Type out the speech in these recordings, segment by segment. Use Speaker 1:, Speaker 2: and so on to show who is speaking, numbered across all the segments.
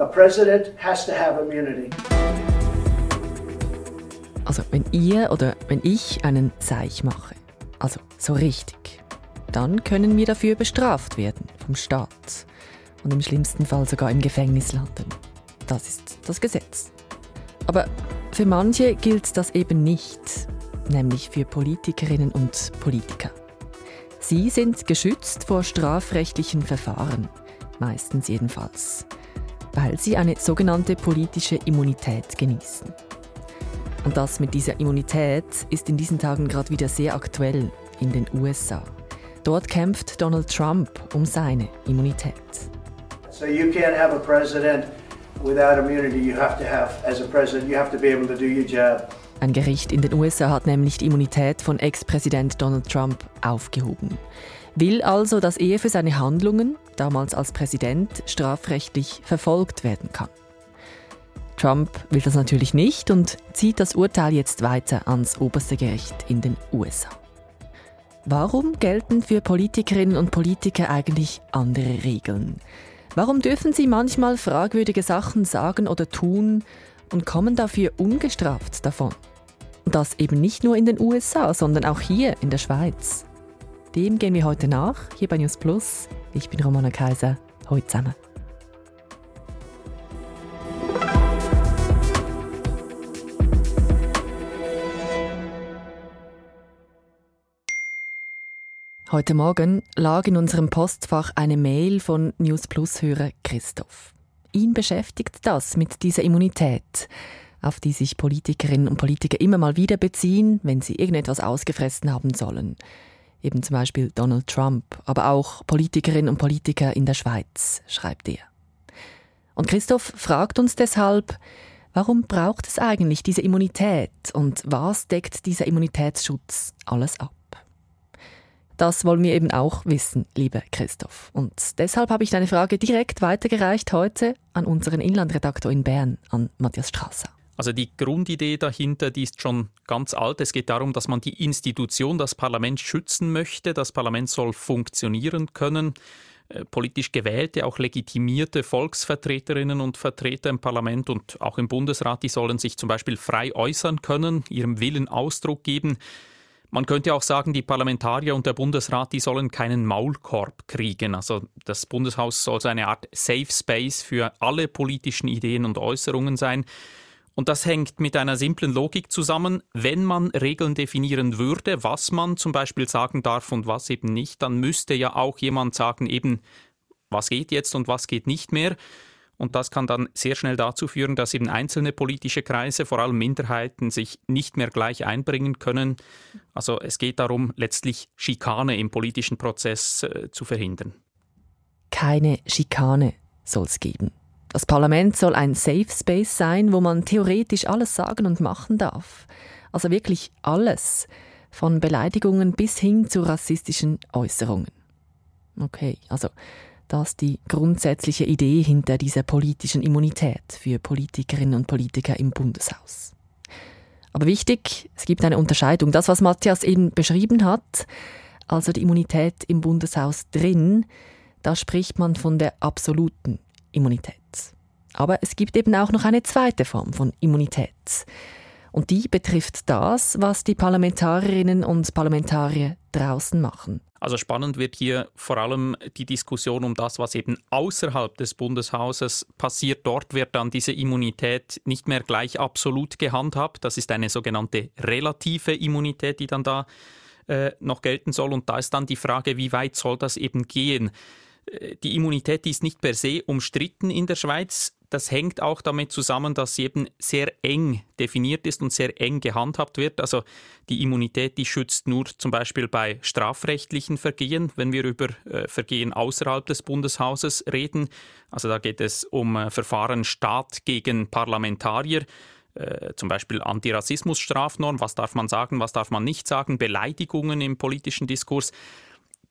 Speaker 1: A president has to have immunity.
Speaker 2: Also wenn ihr oder wenn ich einen Seich mache, also so richtig, dann können wir dafür bestraft werden vom Staat und im schlimmsten Fall sogar im Gefängnis landen. Das ist das Gesetz. Aber für manche gilt das eben nicht, nämlich für Politikerinnen und Politiker. Sie sind geschützt vor strafrechtlichen Verfahren, meistens jedenfalls, weil sie eine sogenannte politische Immunität genießen. Und das mit dieser Immunität ist in diesen Tagen gerade wieder sehr aktuell in den USA. Dort kämpft Donald Trump um seine Immunität.
Speaker 1: So you can't have a president without immunity. You have to have, as a president, you have to be able to do your job.
Speaker 2: Ein Gericht in den USA hat nämlich die Immunität von Ex-Präsident Donald Trump aufgehoben. Will also, dass er für seine Handlungen, damals als Präsident, strafrechtlich verfolgt werden kann. Trump will das natürlich nicht und zieht das Urteil jetzt weiter ans oberste Gericht in den USA. Warum gelten für Politikerinnen und Politiker eigentlich andere Regeln? Warum dürfen sie manchmal fragwürdige Sachen sagen oder tun und kommen dafür ungestraft davon? Und das eben nicht nur in den USA, sondern auch hier in der Schweiz. Dem gehen wir heute nach, hier bei News Plus. Ich bin Romana Kaiser. Heute zusammen. Heute Morgen lag in unserem Postfach eine Mail von News Plus-Hörer Christoph. Ihn beschäftigt das mit dieser Immunität, auf die sich Politikerinnen und Politiker immer mal wieder beziehen, wenn sie irgendetwas ausgefressen haben sollen. Eben zum Beispiel Donald Trump, aber auch Politikerinnen und Politiker in der Schweiz, schreibt er. Und Christoph fragt uns deshalb, warum braucht es eigentlich diese Immunität und was deckt dieser Immunitätsschutz alles ab? Das wollen wir eben auch wissen, lieber Christoph. Und deshalb habe ich deine Frage direkt weitergereicht heute an unseren Inlandredaktor in Bern, an Matthias Strasser.
Speaker 3: Also die Grundidee dahinter, die ist schon ganz alt. Es geht darum, dass man die Institution, das Parlament schützen möchte. Das Parlament soll funktionieren können. Äh, politisch gewählte, auch legitimierte Volksvertreterinnen und Vertreter im Parlament und auch im Bundesrat, die sollen sich zum Beispiel frei äußern können, ihrem Willen Ausdruck geben. Man könnte auch sagen, die Parlamentarier und der Bundesrat, die sollen keinen Maulkorb kriegen. Also das Bundeshaus soll so eine Art Safe Space für alle politischen Ideen und Äußerungen sein. Und das hängt mit einer simplen Logik zusammen. Wenn man Regeln definieren würde, was man zum Beispiel sagen darf und was eben nicht, dann müsste ja auch jemand sagen, eben, was geht jetzt und was geht nicht mehr. Und das kann dann sehr schnell dazu führen, dass eben einzelne politische Kreise, vor allem Minderheiten, sich nicht mehr gleich einbringen können. Also es geht darum, letztlich Schikane im politischen Prozess äh, zu verhindern.
Speaker 2: Keine Schikane soll es geben. Das Parlament soll ein Safe Space sein, wo man theoretisch alles sagen und machen darf. Also wirklich alles. Von Beleidigungen bis hin zu rassistischen Äußerungen. Okay, also das die grundsätzliche Idee hinter dieser politischen Immunität für Politikerinnen und Politiker im Bundeshaus. Aber wichtig, es gibt eine Unterscheidung. Das, was Matthias eben beschrieben hat, also die Immunität im Bundeshaus drin, da spricht man von der absoluten Immunität. Aber es gibt eben auch noch eine zweite Form von Immunität. Und die betrifft das, was die Parlamentarierinnen und Parlamentarier draußen machen.
Speaker 3: Also spannend wird hier vor allem die Diskussion um das, was eben außerhalb des Bundeshauses passiert. Dort wird dann diese Immunität nicht mehr gleich absolut gehandhabt. Das ist eine sogenannte relative Immunität, die dann da äh, noch gelten soll. Und da ist dann die Frage, wie weit soll das eben gehen? Äh, die Immunität ist nicht per se umstritten in der Schweiz. Das hängt auch damit zusammen, dass sie eben sehr eng definiert ist und sehr eng gehandhabt wird. Also die Immunität, die schützt nur zum Beispiel bei strafrechtlichen Vergehen, wenn wir über äh, Vergehen außerhalb des Bundeshauses reden. Also da geht es um äh, Verfahren Staat gegen Parlamentarier. Zum Beispiel Antirassismusstrafnorm, was darf man sagen, was darf man nicht sagen, Beleidigungen im politischen Diskurs.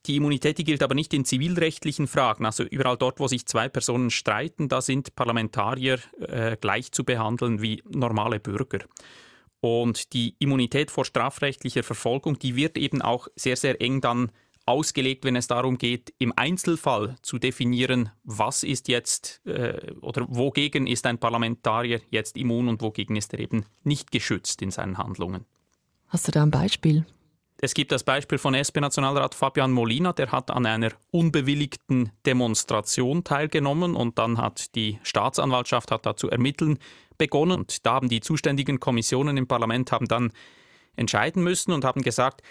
Speaker 3: Die Immunität die gilt aber nicht in zivilrechtlichen Fragen. Also überall dort, wo sich zwei Personen streiten, da sind Parlamentarier äh, gleich zu behandeln wie normale Bürger. Und die Immunität vor strafrechtlicher Verfolgung, die wird eben auch sehr, sehr eng dann ausgelegt, wenn es darum geht, im Einzelfall zu definieren, was ist jetzt äh, oder wogegen ist ein Parlamentarier jetzt immun und wogegen ist er eben nicht geschützt in seinen Handlungen.
Speaker 2: Hast du da ein Beispiel?
Speaker 3: Es gibt das Beispiel von SP-Nationalrat Fabian Molina, der hat an einer unbewilligten Demonstration teilgenommen und dann hat die Staatsanwaltschaft hat dazu ermitteln begonnen. Und da haben die zuständigen Kommissionen im Parlament haben dann entscheiden müssen und haben gesagt,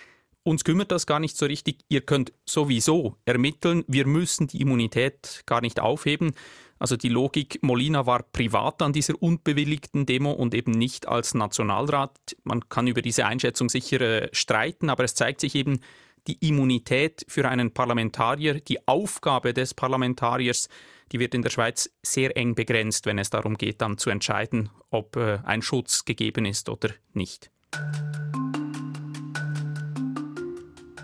Speaker 3: uns kümmert das gar nicht so richtig, ihr könnt sowieso ermitteln, wir müssen die Immunität gar nicht aufheben. Also die Logik, Molina war privat an dieser unbewilligten Demo und eben nicht als Nationalrat. Man kann über diese Einschätzung sicher äh, streiten, aber es zeigt sich eben, die Immunität für einen Parlamentarier, die Aufgabe des Parlamentariers, die wird in der Schweiz sehr eng begrenzt, wenn es darum geht, dann zu entscheiden, ob äh, ein Schutz gegeben ist oder nicht.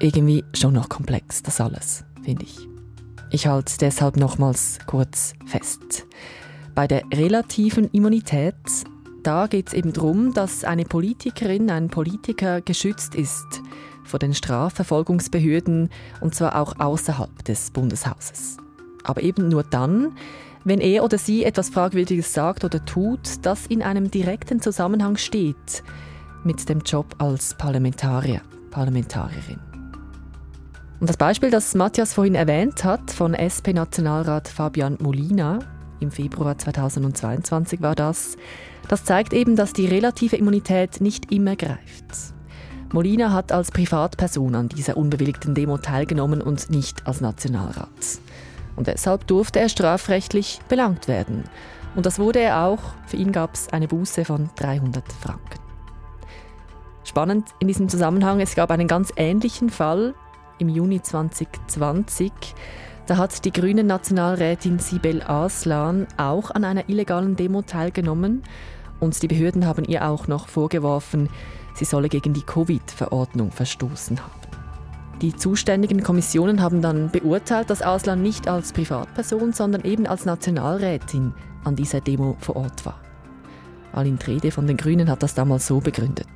Speaker 2: Irgendwie schon noch komplex, das alles, finde ich. Ich halte deshalb nochmals kurz fest. Bei der relativen Immunität, da geht es eben darum, dass eine Politikerin, ein Politiker geschützt ist vor den Strafverfolgungsbehörden und zwar auch außerhalb des Bundeshauses. Aber eben nur dann, wenn er oder sie etwas Fragwürdiges sagt oder tut, das in einem direkten Zusammenhang steht mit dem Job als Parlamentarier, Parlamentarierin. Und das Beispiel, das Matthias vorhin erwähnt hat, von SP-Nationalrat Fabian Molina, im Februar 2022 war das, das zeigt eben, dass die relative Immunität nicht immer greift. Molina hat als Privatperson an dieser unbewilligten Demo teilgenommen und nicht als Nationalrat. Und deshalb durfte er strafrechtlich belangt werden. Und das wurde er auch. Für ihn gab es eine Buße von 300 Franken. Spannend in diesem Zusammenhang, es gab einen ganz ähnlichen Fall im Juni 2020. Da hat die grüne Nationalrätin Sibel Aslan auch an einer illegalen Demo teilgenommen und die Behörden haben ihr auch noch vorgeworfen, sie solle gegen die Covid-Verordnung verstoßen haben. Die zuständigen Kommissionen haben dann beurteilt, dass Aslan nicht als Privatperson, sondern eben als Nationalrätin an dieser Demo vor Ort war. Aline Trede von den Grünen hat das damals so begründet.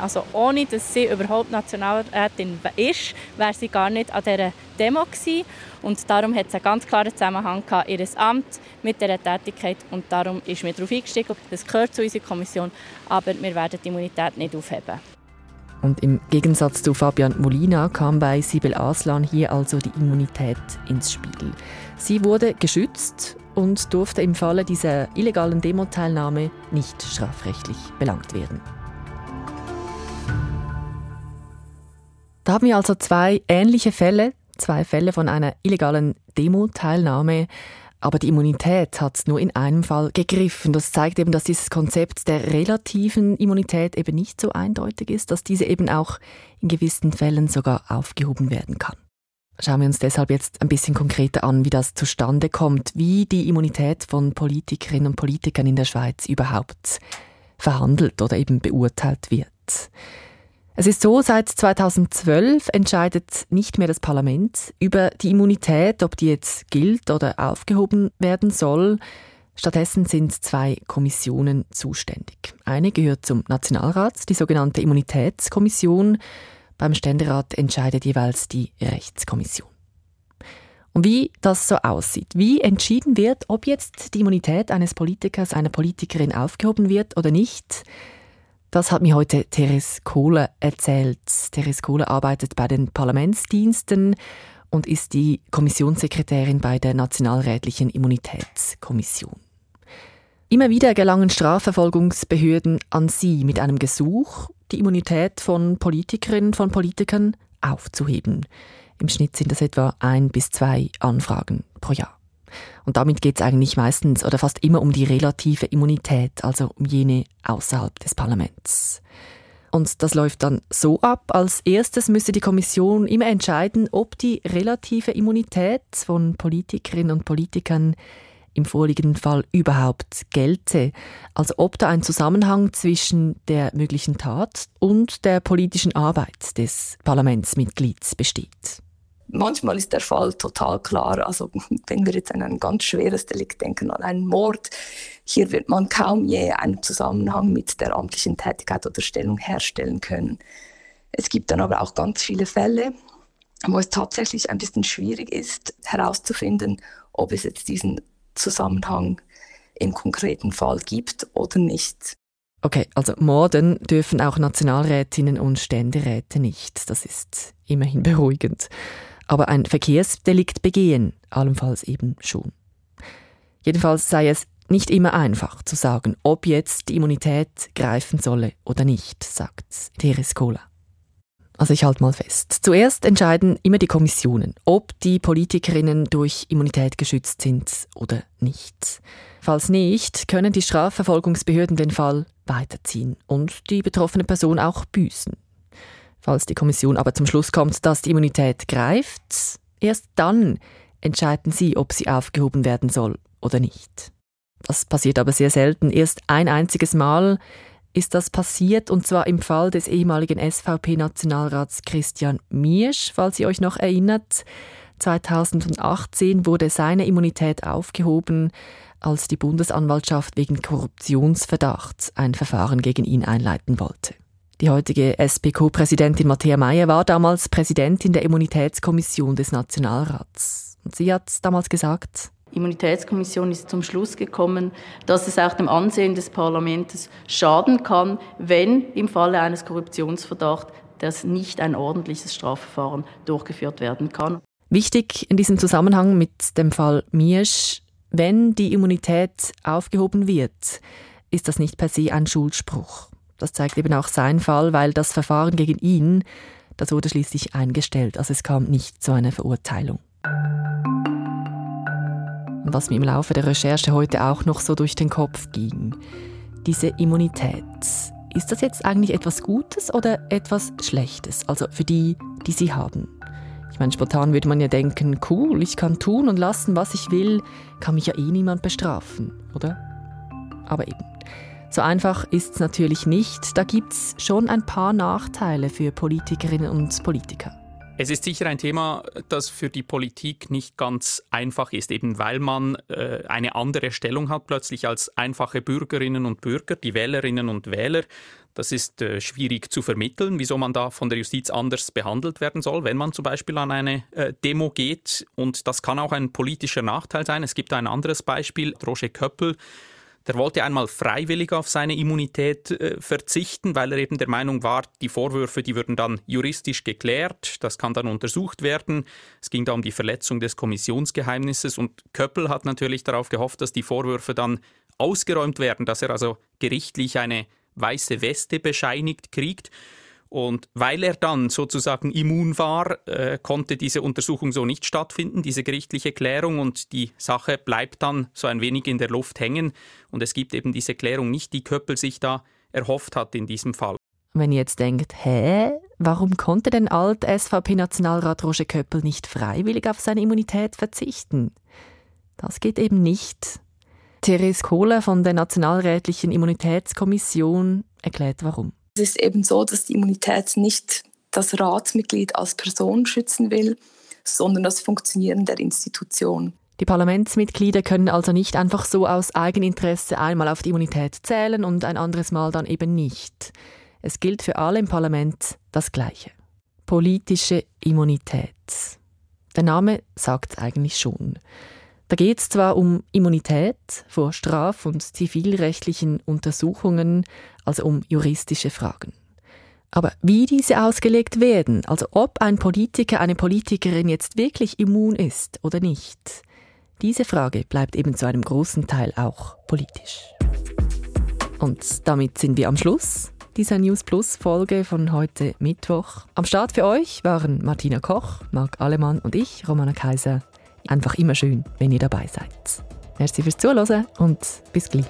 Speaker 4: Also ohne, dass sie überhaupt Nationalrätin ist, wäre sie gar nicht an dieser Demo gewesen. Und darum hat es einen ganz klaren Zusammenhang gehabt, ihr Amt mit dieser Tätigkeit. Und darum ist mir darauf eingestiegen. Das gehört zu unserer Kommission, aber wir werden die Immunität nicht aufheben.
Speaker 2: Und im Gegensatz zu Fabian Molina kam bei Sibel Aslan hier also die Immunität ins Spiel. Sie wurde geschützt und durfte im Falle dieser illegalen Demo-Teilnahme nicht strafrechtlich belangt werden. Da haben wir also zwei ähnliche Fälle, zwei Fälle von einer illegalen Demo-Teilnahme. Aber die Immunität hat nur in einem Fall gegriffen. Das zeigt eben, dass dieses Konzept der relativen Immunität eben nicht so eindeutig ist, dass diese eben auch in gewissen Fällen sogar aufgehoben werden kann. Schauen wir uns deshalb jetzt ein bisschen konkreter an, wie das zustande kommt, wie die Immunität von Politikerinnen und Politikern in der Schweiz überhaupt verhandelt oder eben beurteilt wird. Es ist so, seit 2012 entscheidet nicht mehr das Parlament über die Immunität, ob die jetzt gilt oder aufgehoben werden soll. Stattdessen sind zwei Kommissionen zuständig. Eine gehört zum Nationalrat, die sogenannte Immunitätskommission. Beim Ständerat entscheidet jeweils die Rechtskommission. Und wie das so aussieht, wie entschieden wird, ob jetzt die Immunität eines Politikers, einer Politikerin aufgehoben wird oder nicht, das hat mir heute Therese Kohle erzählt. Therese Kohle arbeitet bei den Parlamentsdiensten und ist die Kommissionssekretärin bei der Nationalrätlichen Immunitätskommission. Immer wieder gelangen Strafverfolgungsbehörden an sie mit einem Gesuch, die Immunität von Politikerinnen, von Politikern aufzuheben. Im Schnitt sind das etwa ein bis zwei Anfragen pro Jahr. Und damit geht es eigentlich meistens oder fast immer um die relative Immunität, also um jene außerhalb des Parlaments. Und das läuft dann so ab, als erstes müsse die Kommission immer entscheiden, ob die relative Immunität von Politikerinnen und Politikern im vorliegenden Fall überhaupt gelte. Also ob da ein Zusammenhang zwischen der möglichen Tat und der politischen Arbeit des Parlamentsmitglieds besteht
Speaker 5: manchmal ist der Fall total klar. Also wenn wir jetzt an ein ganz schweres Delikt denken, an einen Mord, hier wird man kaum je einen Zusammenhang mit der amtlichen Tätigkeit oder Stellung herstellen können. Es gibt dann aber auch ganz viele Fälle, wo es tatsächlich ein bisschen schwierig ist, herauszufinden, ob es jetzt diesen Zusammenhang im konkreten Fall gibt oder nicht.
Speaker 2: Okay, also morden dürfen auch Nationalrätinnen und Ständeräte nicht. Das ist immerhin beruhigend. Aber ein Verkehrsdelikt begehen, allenfalls eben schon. Jedenfalls sei es nicht immer einfach zu sagen, ob jetzt die Immunität greifen solle oder nicht, sagt Teres Kohler. Also ich halte mal fest. Zuerst entscheiden immer die Kommissionen, ob die Politikerinnen durch Immunität geschützt sind oder nicht. Falls nicht, können die Strafverfolgungsbehörden den Fall weiterziehen und die betroffene Person auch büßen. Falls die Kommission aber zum Schluss kommt, dass die Immunität greift, erst dann entscheiden sie, ob sie aufgehoben werden soll oder nicht. Das passiert aber sehr selten. Erst ein einziges Mal ist das passiert, und zwar im Fall des ehemaligen SVP-Nationalrats Christian Miersch, falls ihr euch noch erinnert. 2018 wurde seine Immunität aufgehoben, als die Bundesanwaltschaft wegen Korruptionsverdachts ein Verfahren gegen ihn einleiten wollte. Die heutige SPK-Präsidentin Matthäa Mayer war damals Präsidentin der Immunitätskommission des Nationalrats. Und sie hat damals gesagt,
Speaker 6: die Immunitätskommission ist zum Schluss gekommen, dass es auch dem Ansehen des Parlaments schaden kann, wenn im Falle eines Korruptionsverdachts das nicht ein ordentliches Strafverfahren durchgeführt werden kann.
Speaker 2: Wichtig in diesem Zusammenhang mit dem Fall Miesch, wenn die Immunität aufgehoben wird, ist das nicht per se ein Schuldspruch. Das zeigt eben auch sein Fall, weil das Verfahren gegen ihn, das wurde schließlich eingestellt, also es kam nicht zu einer Verurteilung. Und was mir im Laufe der Recherche heute auch noch so durch den Kopf ging, diese Immunität. Ist das jetzt eigentlich etwas Gutes oder etwas Schlechtes? Also für die, die sie haben. Ich meine, spontan würde man ja denken, cool, ich kann tun und lassen, was ich will, kann mich ja eh niemand bestrafen, oder? Aber eben. So einfach ist es natürlich nicht. Da gibt es schon ein paar Nachteile für Politikerinnen und Politiker.
Speaker 3: Es ist sicher ein Thema, das für die Politik nicht ganz einfach ist, eben weil man äh, eine andere Stellung hat plötzlich als einfache Bürgerinnen und Bürger, die Wählerinnen und Wähler. Das ist äh, schwierig zu vermitteln, wieso man da von der Justiz anders behandelt werden soll, wenn man zum Beispiel an eine äh, Demo geht. Und das kann auch ein politischer Nachteil sein. Es gibt ein anderes Beispiel, Roger Köppel der wollte einmal freiwillig auf seine Immunität äh, verzichten, weil er eben der Meinung war, die Vorwürfe, die würden dann juristisch geklärt, das kann dann untersucht werden. Es ging da um die Verletzung des Kommissionsgeheimnisses und Köppel hat natürlich darauf gehofft, dass die Vorwürfe dann ausgeräumt werden, dass er also gerichtlich eine weiße Weste bescheinigt kriegt. Und weil er dann sozusagen immun war, äh, konnte diese Untersuchung so nicht stattfinden, diese gerichtliche Klärung und die Sache bleibt dann so ein wenig in der Luft hängen und es gibt eben diese Klärung nicht, die Köppel sich da erhofft hat in diesem Fall.
Speaker 2: Wenn ihr jetzt denkt, hä, warum konnte denn Alt-SVP-Nationalrat Roger Köppel nicht freiwillig auf seine Immunität verzichten? Das geht eben nicht. Therese Kohler von der Nationalrätlichen Immunitätskommission erklärt warum.
Speaker 5: Es ist eben so, dass die Immunität nicht das Ratsmitglied als Person schützen will, sondern das Funktionieren der Institution.
Speaker 2: Die Parlamentsmitglieder können also nicht einfach so aus Eigeninteresse einmal auf die Immunität zählen und ein anderes Mal dann eben nicht. Es gilt für alle im Parlament das Gleiche. Politische Immunität. Der Name sagt eigentlich schon. Da geht es zwar um Immunität vor straf- und zivilrechtlichen Untersuchungen, also um juristische Fragen. Aber wie diese ausgelegt werden, also ob ein Politiker, eine Politikerin jetzt wirklich immun ist oder nicht, diese Frage bleibt eben zu einem großen Teil auch politisch. Und damit sind wir am Schluss dieser News Plus Folge von heute Mittwoch. Am Start für euch waren Martina Koch, Marc Alemann und ich, Romana Kaiser einfach immer schön, wenn ihr dabei seid. Merci fürs Zuhören und bis gleich.